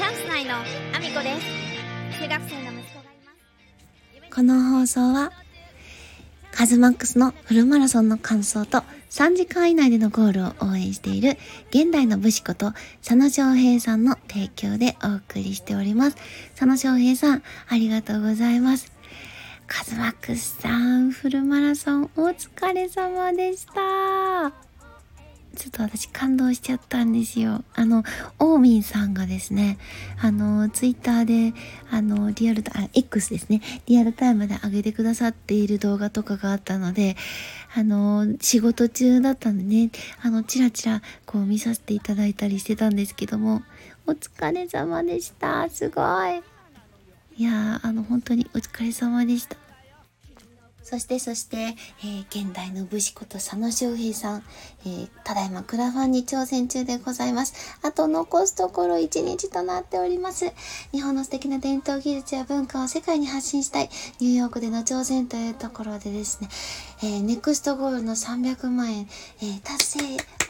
チャンス内のアミコです中学生の息子がいますこの放送は、カズマックスのフルマラソンの感想と3時間以内でのゴールを応援している現代の武士こと佐野翔平さんの提供でお送りしております。佐野翔平さん、ありがとうございます。カズマックスさん、フルマラソンお疲れ様でした。ちょっと私感動しちゃったんですよ。あの、オーミンさんがですね、あの、ツイッターで、あの、リアルタイム、X ですね、リアルタイムで上げてくださっている動画とかがあったので、あの、仕事中だったんでね、あの、チラチラこう見させていただいたりしてたんですけども、お疲れ様でした。すごい。いや、あの、本当にお疲れ様でした。そしてそして、えー現代の武士こと佐野翔平さん、えーただいまクラファンに挑戦中でございます。あと残すところ1日となっております。日本の素敵な伝統技術や文化を世界に発信したいニューヨークでの挑戦というところでですね、えーネクストゴールの300万円、えー達成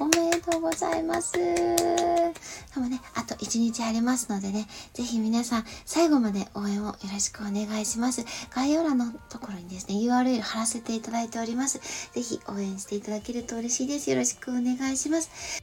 おめでとうございます。でもね、あと1日ありますのでね、ぜひ皆さん最後まで応援をよろしくお願いします。概要欄のところにですね、URL 貼らせていただいております。ぜひ応援していただけると嬉しいです。よろしくお願いします。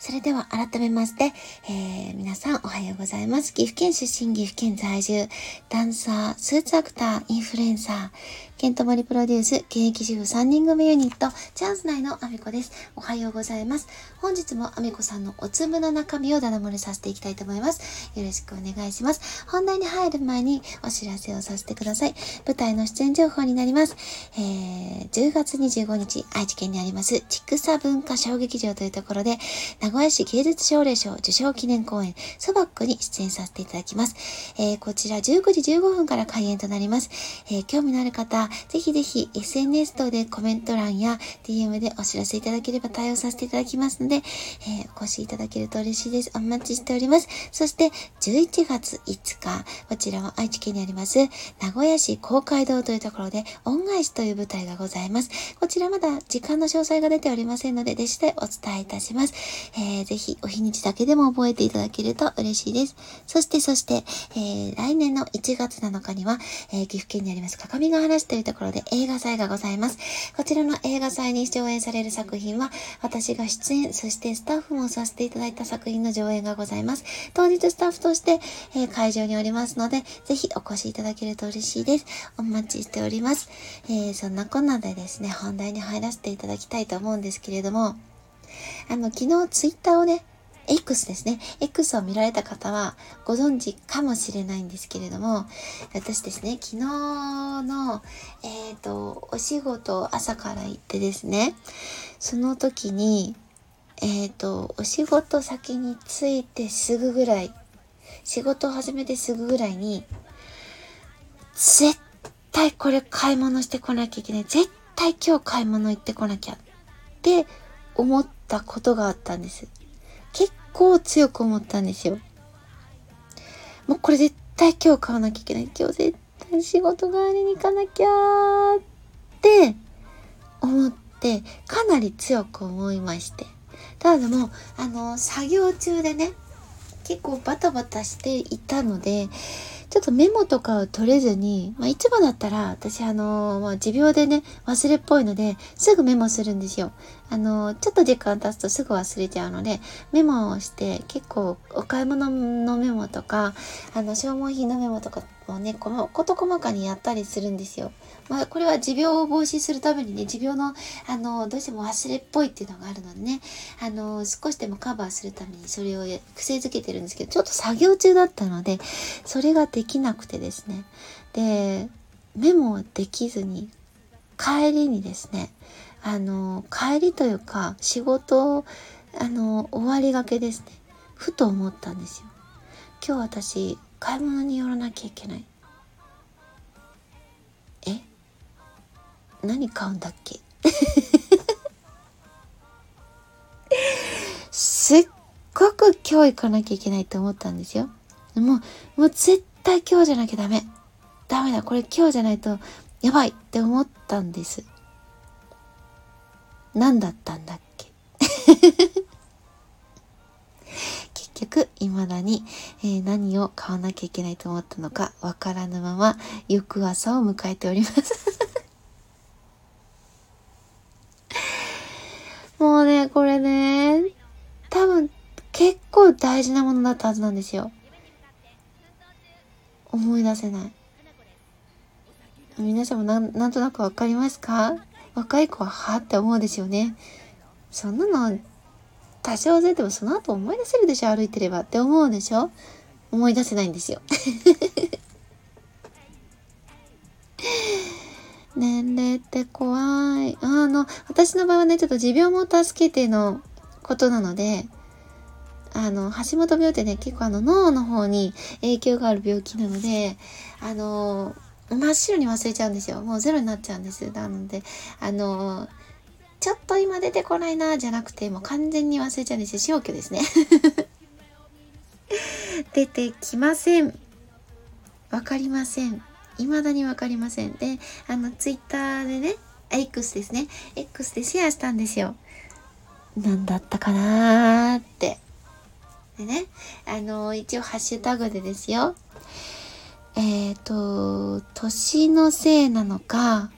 それでは改めまして、えー皆さんおはようございます。岐阜県出身、岐阜県在住、ダンサー、スーツアクター、インフルエンサー、ケントモリプロデュース、現役主婦3人組ユニット、チャンス内のアミコです。おはようございます。本日もアミコさんのお粒の中身をダダ漏れさせていきたいと思います。よろしくお願いします。本題に入る前にお知らせをさせてください。舞台の出演情報になります。えー10月25日、愛知県にあります、ちくさ文化小劇場というところで、名古屋市芸術奨励賞受賞記念公演、ソバックに出演させていただきます。えーこちら19時15分から開演となります。えー興味のある方、ぜひぜひ SNS 等でコメント欄や DM でお知らせいただければ対応させていただきますので、えーお越しいただけると嬉しいです。お待ちしております。そして11月5日、こちらは愛知県にあります、名古屋市公会堂というところで、恩返しという舞台がございます。こちらまだ時間の詳細が出ておりませんので、で次第お伝えいたします。えーぜひお日にちだけでも覚えていただけると嬉しいです。そしてそして、えー来年の1月7日には、えー岐阜県にあります、各務原市というところで映画祭がございます。こちらの映画祭に上映される作品は、私が出演、そしてスタッフもさせていただいた作品の上映がございます。当日スタッフとして、えー会場におりますので、ぜひお越しいただけると嬉しいです。お待ちしております。えーそんなこんなでですね、本題に入らせていただきたいと思うんですけれども、あの、昨日ツイッターをね、X ですね。X を見られた方はご存知かもしれないんですけれども、私ですね、昨日の、えっ、と、お仕事朝から行ってですね、その時に、えっ、と、お仕事先に着いてすぐぐらい、仕事を始めてすぐぐらいに、絶対これ買い物してこなきゃいけない。絶対今日買い物行ってこなきゃって思ったことがあったんです。結構強く思ったんですよ。もうこれ絶対今日買わなきゃいけない。今日絶対仕事帰りに行かなきゃーって思って、かなり強く思いまして。ただでも、あの、作業中でね、結構バタバタしていたので、ちょっとメモとかを取れずに、まあ、いつもだったら、私、あのまあ、持病でね、忘れっぽいので、すぐメモするんですよ。あのちょっと時間経つとすぐ忘れちゃうので、メモをして、結構、お買い物のメモとか、あの、消耗品のメモとかをね、この、こと細かにやったりするんですよ。まあ、これは持病を防止するためにね、持病の、あの、どうしても忘れっぽいっていうのがあるのでね、あの、少しでもカバーするためにそれを癖づけてるんですけど、ちょっと作業中だったので、それができなくてですね。で、メモできずに、帰りにですね、あの、帰りというか、仕事、あの、終わりがけですね。ふと思ったんですよ。今日私、買い物に寄らなきゃいけない。え？何買うんだっけ？すっごく今日行かなきゃいけないと思ったんですよ。もう、もう絶対今日じゃなきゃダメ。ダメだ、これ今日じゃないとやばいって思ったんです。何だったんだっけ？結局、未だに、えー、何を買わなきゃいけないと思ったのかわからぬまま、翌朝を迎えております もうね、これね、多分結構大事なものだったはずなんですよ。思い出せない。皆さんもなんなんとなくわかりますか？若い子ははって思うですよね。そんなの多少忘れてもその後思い出せるでしょ？歩いてればって思うでしょ？思い出せないんですよ。年齢って怖い。あの、私の場合はね、ちょっと持病も助けてのことなので、あの、橋本病ってね、結構あの脳の方に影響がある病気なので、あの、真っ白に忘れちゃうんですよ。もうゼロになっちゃうんです。なので、あの、ちょっと今出てこないな、じゃなくて、もう完全に忘れちゃうんですよ。消去ですね。出てきません。わかりません。未だにわかりません。で、あの、ツイッターでね、X ですね。X でシェアしたんですよ。何だったかなーって。でね、あの、一応ハッシュタグでですよ。えっ、ー、と、年のせいなのか、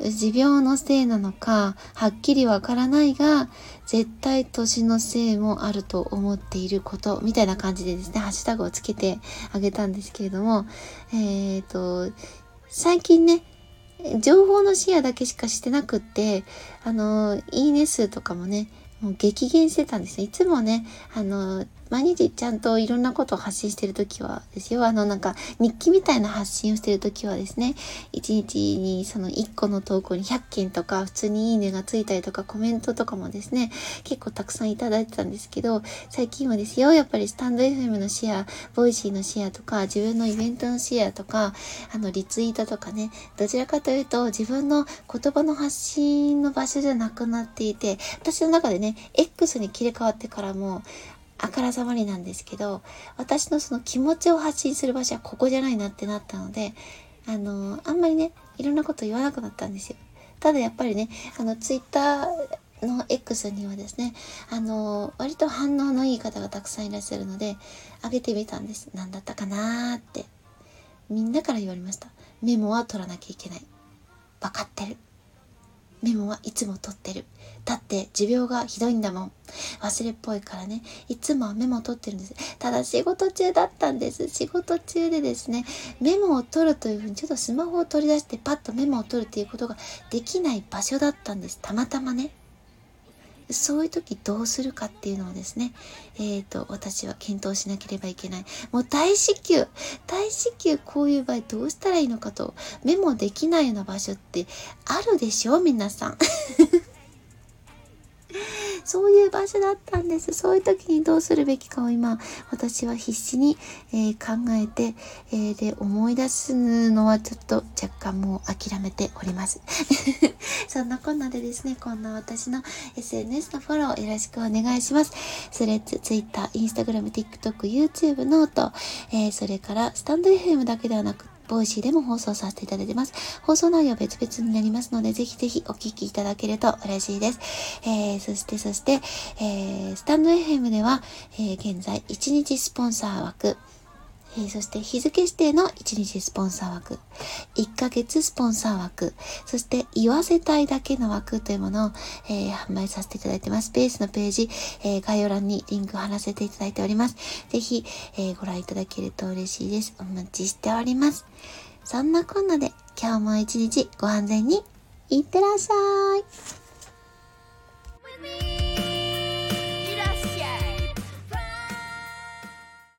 持病のせいなのか、はっきりわからないが、絶対年のせいもあると思っていること、みたいな感じでですね、ハッシュタグをつけてあげたんですけれども、えっ、ー、と、最近ね、情報のシェアだけしかしてなくって、あの、いいね数とかもね、もう激減してたんですよ。いつもね、あの、毎日ちゃんといろんなことを発信してるときはですよ。あのなんか日記みたいな発信をしてるときはですね、1日にその1個の投稿に100件とか普通にいいねがついたりとかコメントとかもですね、結構たくさんいただいてたんですけど、最近はですよ、やっぱりスタンド FM のシェア、 Voicy のシェアとか、自分のイベントのシェアとか、あのリツイートとかね、どちらかというと自分の言葉の発信の場所じゃなくなっていて、私の中でね、X に切り替わってからも、あからさまりなんですけど、私のその気持ちを発信する場所はここじゃないなってなったので、あの、あんまりね、いろんなこと言わなくなったんですよ。ただやっぱりね、あの、ツイッターの X にはですね、あの、割と反応のいい方がたくさんいらっしゃるので、あげてみたんです。何だったかなーって。みんなから言われました。メモは取らなきゃいけない。分かってる。メモはいつも取ってる。だって持病がひどいんだもん。忘れっぽいからね。いつもはメモを取ってるんです。ただ仕事中だったんです。仕事中でですね、メモを取るというふうにちょっとスマホを取り出してパッとメモを取るっていうことができない場所だったんです。たまたまね。そういう時どうするかっていうのをですね、えっ、ー、と、私は検討しなければいけない。もう大至急、大至急こういう場合どうしたらいいのかと、メモできないような場所ってあるでしょ？皆さん。そういう場所だったんです。そういう時にどうするべきかを今、私は必死に、えー、考えて、えー、で、思い出すのはちょっと若干もう諦めております。そんなこんなでですね、こんな私の SNS のフォローよろしくお願いします。 Threads、Twitter、Instagram、TikTok、YouTube、 note、えー、それからスタンド FM だけではなくて Voicy でも放送させていただいてます。放送内容別々になりますので、ぜひぜひお聞きいただけると嬉しいです。えー、そしてそして、えー、スタンド FM では、えー、現在1日スポンサー枠、えー、そして日付指定の1日スポンサー枠、1ヶ月スポンサー枠、そして言わせたいだけの枠というものを、えー、販売させていただいてます。ベースのページ、えー、概要欄にリンクを貼らせていただいております。ぜひ、えご覧いただけると嬉しいです。お待ちしております。そんなこんなで今日も一日ご安全にいってらっしゃい。